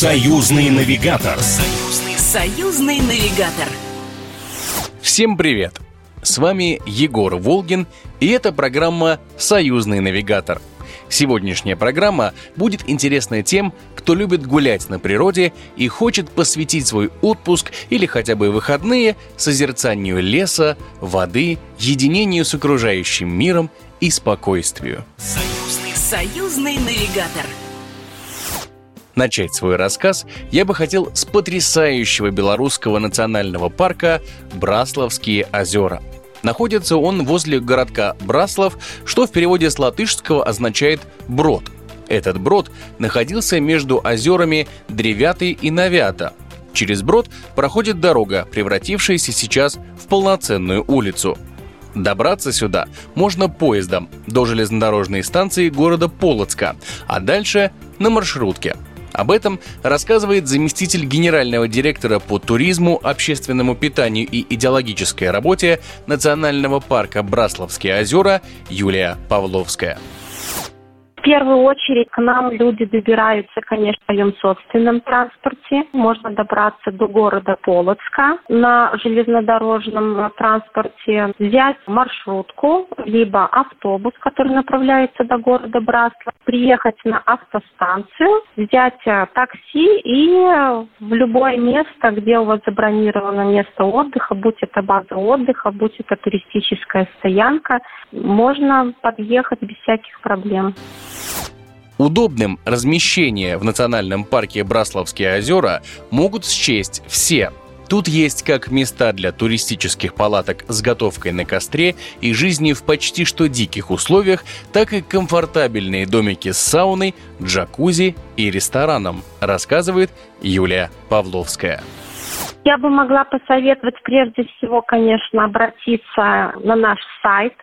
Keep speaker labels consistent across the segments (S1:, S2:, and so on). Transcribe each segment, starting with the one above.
S1: Союзный навигатор.
S2: Союзный, союзный навигатор.
S3: Всем привет! С вами Егор Волгин, и это программа «Союзный навигатор». Сегодняшняя программа будет интересна тем, кто любит гулять на природе и хочет посвятить свой отпуск или хотя бы выходные созерцанию леса, воды, единению с окружающим миром и спокойствию.
S2: Союзный, союзный навигатор.
S3: Начать свой рассказ я бы хотел с потрясающего белорусского национального парка Брасловские озера. Находится он возле городка Браслов, что в переводе с латышского означает «брод». Этот брод находился между озерами Древятый и Навята. Через брод проходит дорога, превратившаяся сейчас в полноценную улицу. Добраться сюда можно поездом до железнодорожной станции города Полоцка, а дальше на маршрутке – об этом рассказывает заместитель генерального директора по туризму, общественному питанию и идеологической работе Национального парка Брасловские озера Юлия Павловская.
S4: В первую очередь к нам люди добираются, конечно, в своем собственном транспорте. Можно добраться до города Полоцка на железнодорожном транспорте, взять маршрутку, либо автобус, который направляется до города Браслав, приехать на автостанцию, взять э, такси и в любое место, где у вас забронировано место отдыха, будь это база отдыха, будь это туристическая стоянка, можно подъехать без всяких проблем.
S3: Удобным размещение в национальном парке Браславские озера могут счесть все. Тут есть как места для туристических палаток с готовкой на костре и жизни в почти что диких условиях, так и комфортабельные домики с сауной, джакузи и рестораном, рассказывает Юлия Павловская.
S4: Я бы могла посоветовать прежде всего, конечно, обратиться на наш сайт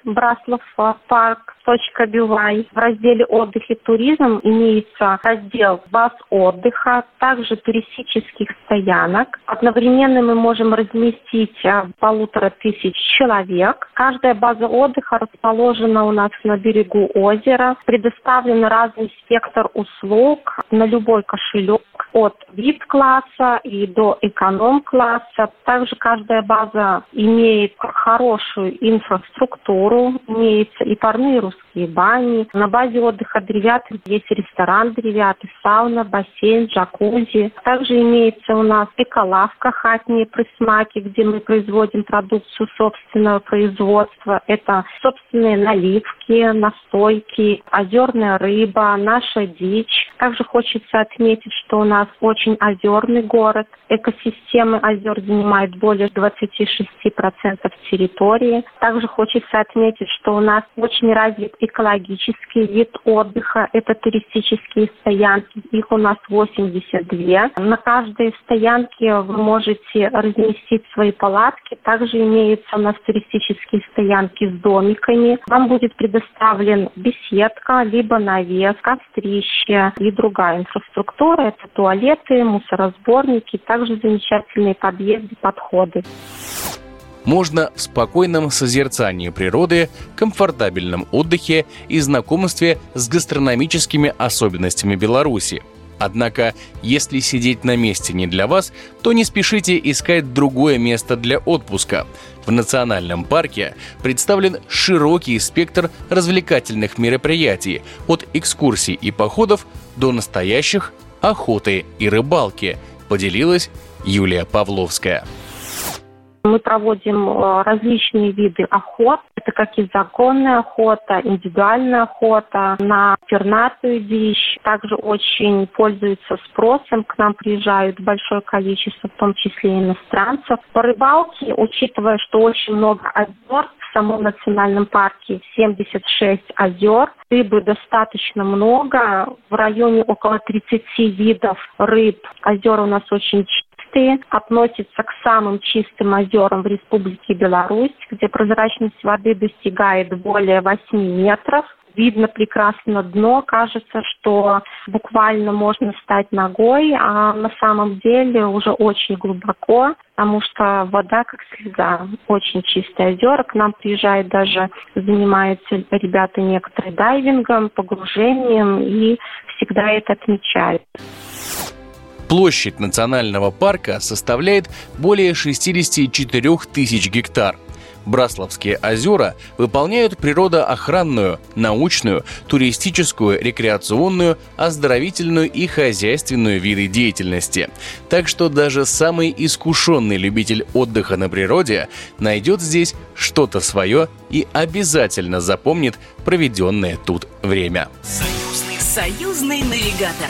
S4: Бивай. В разделе «Отдых и туризм» имеется раздел баз отдыха, также туристических стоянок. Одновременно мы можем разместить а, полутора тысяч человек. Каждая база отдыха расположена у нас на берегу озера. Предоставлен разный спектр услуг на любой кошелек от VIP-класса и до эконом-класса. Также каждая база имеет хорошую инфраструктуру, имеются и парные русские бани. На базе отдыха Древятых есть ресторан Древятый, сауна, бассейн, джакузи. Также имеется у нас эколавка хатние присмаки, где мы производим продукцию собственного производства. Это собственные наливки, настойки, озерная рыба, наша дичь. Также хочется отметить, что у нас нас очень озерный город. Экосистемы озер занимают более 26% территории. Также хочется отметить, что у нас очень развит экологический вид отдыха. Это туристические стоянки. Их у нас 82. На каждой стоянке вы можете разместить свои палатки. Также имеются у нас туристические стоянки с домиками. Вам будет предоставлен беседка, либо навес, кострище и другая инфраструктура. Это туалет туалеты, мусоросборники, также замечательные подъезды, подходы
S3: можно в спокойном созерцании природы, комфортабельном отдыхе и знакомстве с гастрономическими особенностями Беларуси. Однако, если сидеть на месте не для вас, то не спешите искать другое место для отпуска. В национальном парке представлен широкий спектр развлекательных мероприятий, от экскурсий и походов до настоящих охоты и рыбалки, поделилась Юлия Павловская.
S4: Мы проводим э, различные виды охот. Это как и законная охота, индивидуальная охота на пернатую дичь. Также очень пользуется спросом. К нам приезжают большое количество, в том числе иностранцев. По рыбалке, учитывая, что очень много озер, самом национальном парке 76 озер. Рыбы достаточно много, в районе около 30 видов рыб. Озера у нас очень чистые, относятся к самым чистым озерам в Республике Беларусь, где прозрачность воды достигает более 8 метров видно прекрасно дно, кажется, что буквально можно стать ногой, а на самом деле уже очень глубоко, потому что вода как слеза, очень чистые озера. К нам приезжают даже, занимаются ребята некоторые дайвингом, погружением и всегда это отмечают.
S3: Площадь национального парка составляет более 64 тысяч гектар – Брасловские озера выполняют природоохранную, научную, туристическую, рекреационную, оздоровительную и хозяйственную виды деятельности. Так что даже самый искушенный любитель отдыха на природе найдет здесь что-то свое и обязательно запомнит проведенное тут время.
S2: Союзный, союзный навигатор.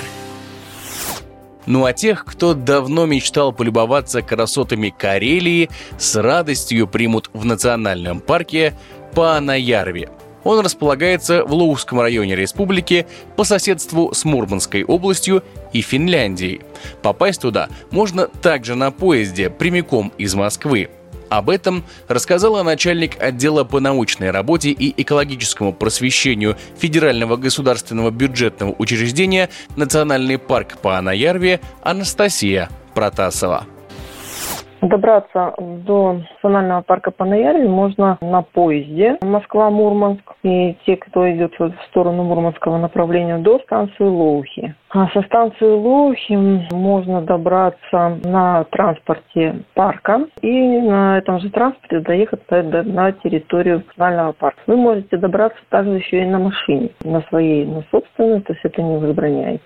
S3: Ну а тех, кто давно мечтал полюбоваться красотами Карелии, с радостью примут в национальном парке Панаярви. Он располагается в Лоуском районе республики по соседству с Мурманской областью и Финляндией. Попасть туда можно также на поезде прямиком из Москвы. Об этом рассказала начальник отдела по научной работе и экологическому просвещению Федерального государственного бюджетного учреждения Национальный парк по Анаярве Анастасия Протасова.
S1: Добраться до национального парка Панаярви можно на поезде Москва-Мурманск. И те, кто идет в сторону Мурманского направления, до станции Лоухи. А со станции Лоухи можно добраться на транспорте парка и на этом же транспорте доехать на территорию национального парка. Вы можете добраться также еще и на машине, на своей, на собственной, то есть это не возбраняется.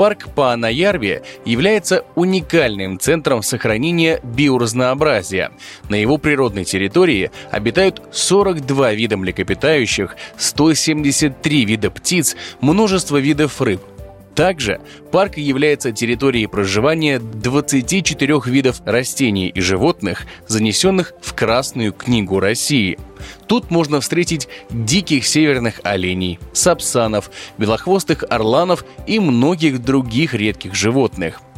S3: Парк Паанаярви является уникальным центром сохранения биоразнообразия. На его природной территории обитают 42 вида млекопитающих, 173 вида птиц, множество видов рыб, также парк является территорией проживания 24 видов растений и животных, занесенных в Красную книгу России. Тут можно встретить диких северных оленей, сапсанов, белохвостых орланов и многих других редких животных –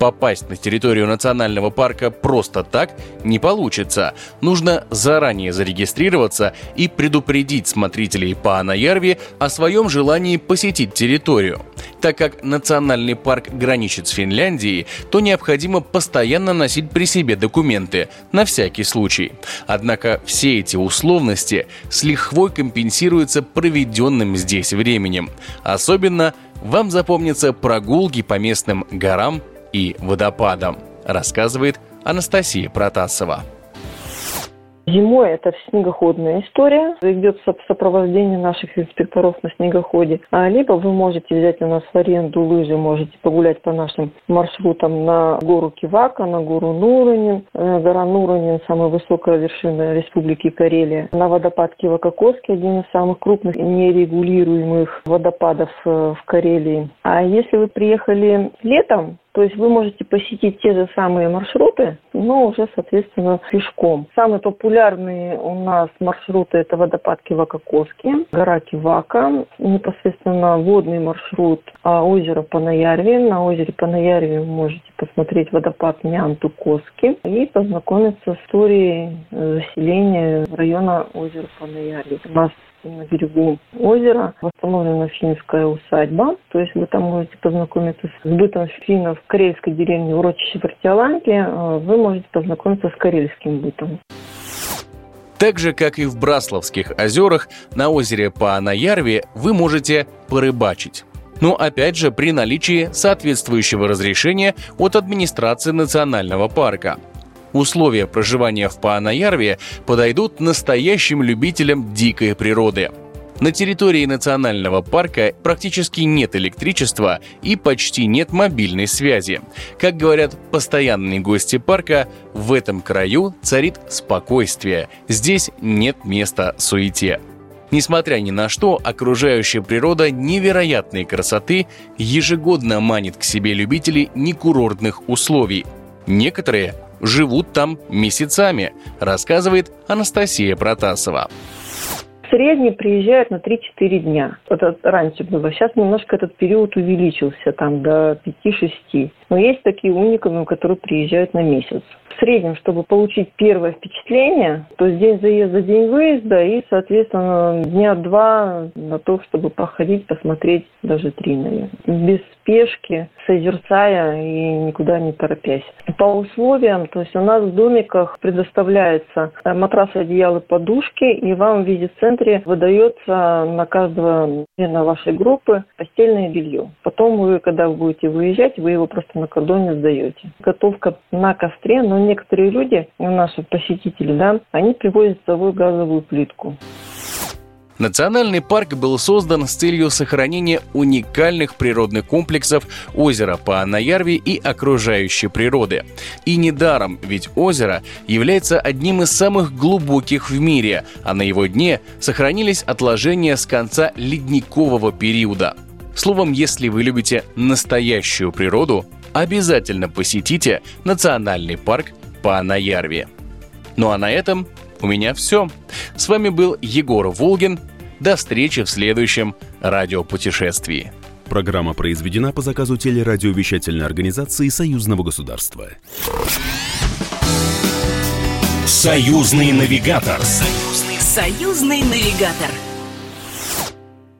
S3: Попасть на территорию национального парка просто так не получится. Нужно заранее зарегистрироваться и предупредить смотрителей по Анаярве о своем желании посетить территорию. Так как национальный парк граничит с Финляндией, то необходимо постоянно носить при себе документы, на всякий случай. Однако все эти условности с лихвой компенсируются проведенным здесь временем. Особенно вам запомнятся прогулки по местным горам и водопадом, рассказывает Анастасия Протасова.
S1: Зимой это снегоходная история. Идет сопровождение наших инспекторов на снегоходе. А либо вы можете взять у нас в аренду лыжи, можете погулять по нашим маршрутам на гору Кивака, на гору Нуранин. Э, гора Нуранин – самая высокая вершина Республики Карелия. На водопад Кивакокоский – один из самых крупных нерегулируемых водопадов э, в Карелии. А если вы приехали летом, то есть вы можете посетить те же самые маршруты, но уже, соответственно, пешком. Самые популярные у нас маршруты – это водопад Кивакокоски, гора Кивака, непосредственно водный маршрут а озеро Панаярви. На озере Панаярви вы можете посмотреть водопад Нянту-Коски и познакомиться с историей заселения района озера Панаярви. У нас на берегу озера восстановлена финская усадьба. То есть вы там можете познакомиться с бытом финнов в карельской деревне Урочище Вартиоланки. А вы можете познакомиться с карельским бытом.
S3: Так же, как и в Брасловских озерах, на озере Паанаярве вы можете порыбачить. Но опять же при наличии соответствующего разрешения от администрации национального парка – Условия проживания в Паанаярве подойдут настоящим любителям дикой природы. На территории национального парка практически нет электричества и почти нет мобильной связи. Как говорят постоянные гости парка, в этом краю царит спокойствие. Здесь нет места суете. Несмотря ни на что, окружающая природа невероятной красоты ежегодно манит к себе любителей некурортных условий. Некоторые живут там месяцами, рассказывает Анастасия Протасова.
S1: В среднем приезжают на 3-4 дня. Это раньше было. Сейчас немножко этот период увеличился, там до 5-6. Но есть такие уникумы, которые приезжают на месяц. В среднем, чтобы получить первое впечатление, то день заезда, день выезда и, соответственно, дня два на то, чтобы походить, посмотреть, даже три, наверное. Без спешки, созерцая и никуда не торопясь. По условиям, то есть у нас в домиках предоставляется матрас, одеяло, подушки, и вам в виде-центре выдается на каждого члена вашей группы постельное белье. Потом вы, когда будете выезжать, вы его просто на кордоне сдаете. Готовка на костре, но некоторые люди, наши посетители, да, они привозят с собой газовую плитку.
S3: Национальный парк был создан с целью сохранения уникальных природных комплексов озера Паанаярви и окружающей природы. И недаром, ведь озеро является одним из самых глубоких в мире, а на его дне сохранились отложения с конца ледникового периода. Словом, если вы любите настоящую природу, обязательно посетите национальный парк Паанаярви. Ну а на этом у меня все. С вами был Егор Волгин. До встречи в следующем радиопутешествии.
S5: Программа произведена по заказу телерадиовещательной организации Союзного государства.
S2: Союзный навигатор. Союзный, союзный навигатор.